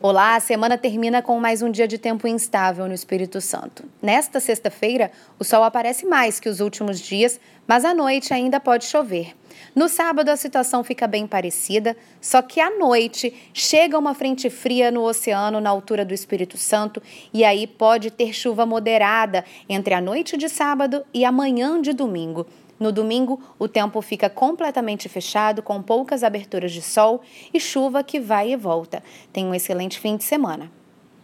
Olá, a semana termina com mais um dia de tempo instável no Espírito Santo. Nesta sexta-feira, o sol aparece mais que os últimos dias, mas à noite ainda pode chover. No sábado, a situação fica bem parecida, só que à noite chega uma frente fria no oceano na altura do Espírito Santo e aí pode ter chuva moderada entre a noite de sábado e a manhã de domingo. No domingo, o tempo fica completamente fechado, com poucas aberturas de sol e chuva que vai e volta. Tenha um excelente fim de semana.